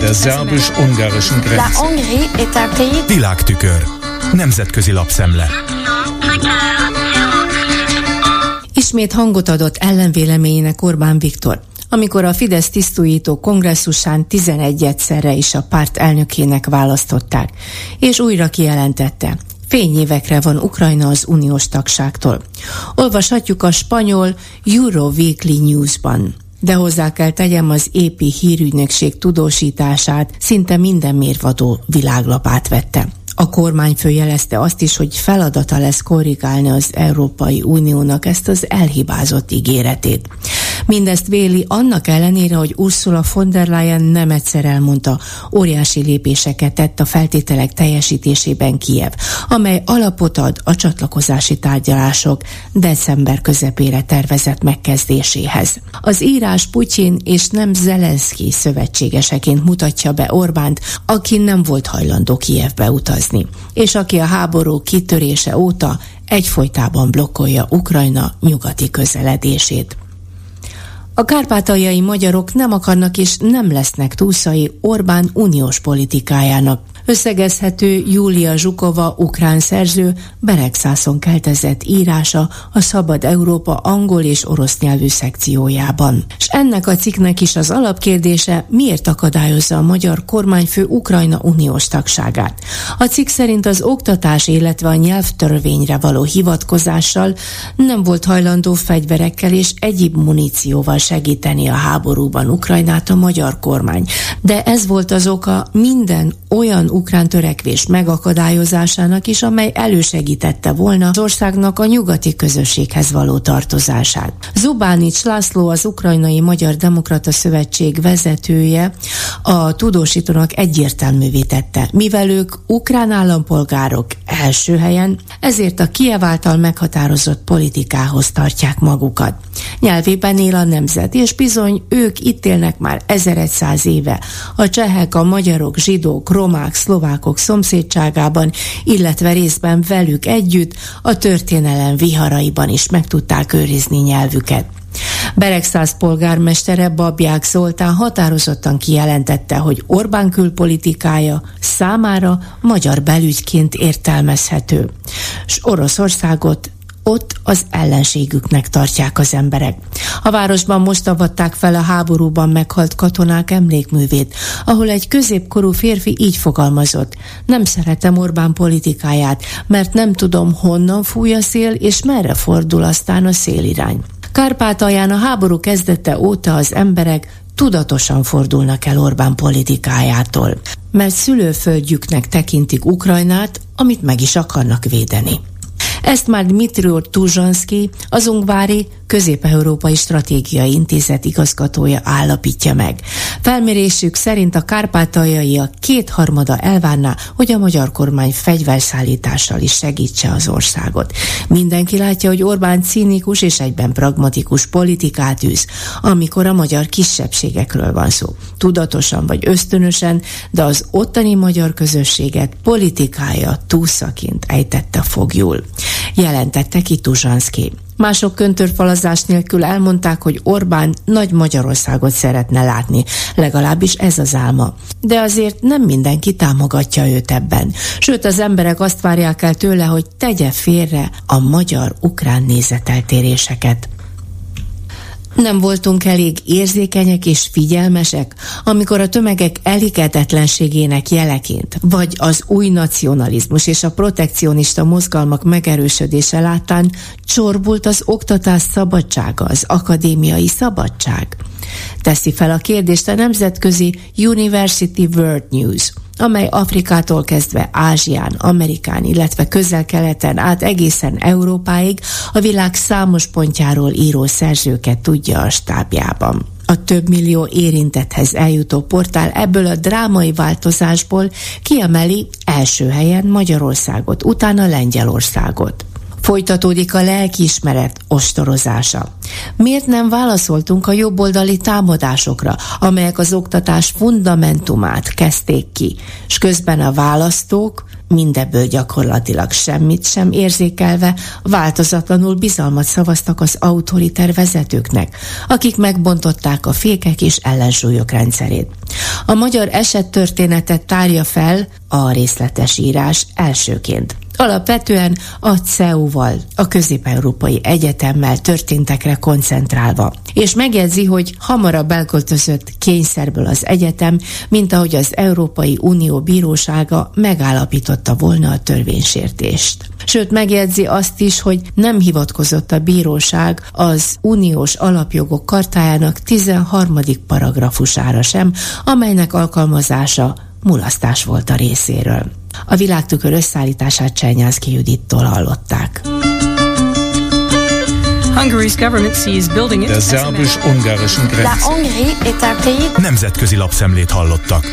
Der szerbus-ungarischen Grenze. Világtükör. Nemzetközi lapszemle. Ismét hangot adott ellenvéleményének Orbán Viktor, amikor a Fidesz tisztújító kongresszusán 11 egyszerre is a párt elnökének választották, és újra kijelentette, fényévekre van Ukrajna az uniós tagságtól. Olvashatjuk a spanyol Euro Weekly News-ban. De hozzá kell tegyem az épi hírügynökség tudósítását, szinte minden mérvadó világlapát vette. A kormányfő jelezte azt is, hogy feladata lesz korrigálni az Európai Uniónak ezt az elhibázott ígéretét. Mindezt véli annak ellenére, hogy Ursula von der Leyen nem egyszer elmondta, óriási lépéseket tett a feltételek teljesítésében Kiev, amely alapot ad a csatlakozási tárgyalások december közepére tervezett megkezdéséhez. Az írás Putyin és nem Zelenszky szövetségeseként mutatja be Orbánt, aki nem volt hajlandó Kievbe utazni, és aki a háború kitörése óta egyfolytában blokkolja Ukrajna nyugati közeledését. A kárpátaljai magyarok nem akarnak és nem lesznek túlszai Orbán uniós politikájának, Összegezhető Júlia Zsukova, ukrán szerző, Beregszászon keltezett írása a Szabad Európa angol és orosz nyelvű szekciójában. És ennek a cikknek is az alapkérdése, miért akadályozza a magyar kormányfő Ukrajna uniós tagságát. A cikk szerint az oktatás, illetve a nyelvtörvényre való hivatkozással nem volt hajlandó fegyverekkel és egyéb munícióval segíteni a háborúban Ukrajnát a magyar kormány. De ez volt az oka minden olyan ukrán törekvés megakadályozásának is, amely elősegítette volna az országnak a nyugati közösséghez való tartozását. Zubánics László, az Ukrajnai Magyar Demokrata Szövetség vezetője a tudósítónak egyértelművé tette, mivel ők ukrán állampolgárok első helyen, ezért a Kiev által meghatározott politikához tartják magukat. Nyelvében él a nemzet, és bizony ők itt élnek már 1100 éve. A csehek, a magyarok, zsidók, romák, szlovákok szomszédságában, illetve részben velük együtt a történelem viharaiban is meg tudták őrizni nyelvüket. Beregszáz polgármestere Babják Zoltán határozottan kijelentette, hogy Orbán külpolitikája számára magyar belügyként értelmezhető, s Oroszországot ott az ellenségüknek tartják az emberek. A városban most avatták fel a háborúban meghalt katonák emlékművét, ahol egy középkorú férfi így fogalmazott. Nem szeretem Orbán politikáját, mert nem tudom honnan fúj a szél, és merre fordul aztán a szélirány. Kárpátalján a háború kezdete óta az emberek tudatosan fordulnak el Orbán politikájától, mert szülőföldjüknek tekintik Ukrajnát, amit meg is akarnak védeni. Ezt már Dmitri Tuzsanszki, az Ungvári Közép-Európai Stratégiai Intézet igazgatója állapítja meg. Felmérésük szerint a kárpátaljai a kétharmada elvárná, hogy a magyar kormány fegyverszállítással is segítse az országot. Mindenki látja, hogy Orbán cínikus és egyben pragmatikus politikát űz, amikor a magyar kisebbségekről van szó. Tudatosan vagy ösztönösen, de az ottani magyar közösséget politikája túlszakint ejtette fogjul. Jelentette ki Tuzsanszki. Mások köntörfalazás nélkül elmondták, hogy Orbán nagy Magyarországot szeretne látni, legalábbis ez az álma. De azért nem mindenki támogatja őt ebben. Sőt, az emberek azt várják el tőle, hogy tegye félre a magyar-ukrán nézeteltéréseket. Nem voltunk elég érzékenyek és figyelmesek, amikor a tömegek elégedetlenségének jeleként, vagy az új nacionalizmus és a protekcionista mozgalmak megerősödése láttán csorbult az oktatás szabadsága, az akadémiai szabadság. Teszi fel a kérdést a nemzetközi University World News – amely Afrikától kezdve Ázsián, Amerikán, illetve közel-keleten át egészen Európáig a világ számos pontjáról író szerzőket tudja a stábjában. A több millió érintethez eljutó portál ebből a drámai változásból kiemeli első helyen Magyarországot, utána Lengyelországot. Folytatódik a lelkiismeret ostorozása. Miért nem válaszoltunk a jobboldali támadásokra, amelyek az oktatás fundamentumát kezdték ki, és közben a választók mindebből gyakorlatilag semmit sem érzékelve, változatlanul bizalmat szavaztak az autoriter vezetőknek, akik megbontották a fékek és ellensúlyok rendszerét. A magyar eset történetet tárja fel a részletes írás elsőként. Alapvetően a CEU-val, a Közép-Európai Egyetemmel történtekre koncentrálva. És megjegyzi, hogy hamarabb elköltözött kényszerből az egyetem, mint ahogy az Európai Unió bírósága megállapította volna a törvénysértést. Sőt, megjegyzi azt is, hogy nem hivatkozott a bíróság az uniós alapjogok kartájának 13. paragrafusára sem, amelynek alkalmazása mulasztás volt a részéről. A világtükör összeállítását Csernyánszki Judittól hallották. Der szerbus-ungarischen Grenze. Nemzetközi lapszemlét hallottak.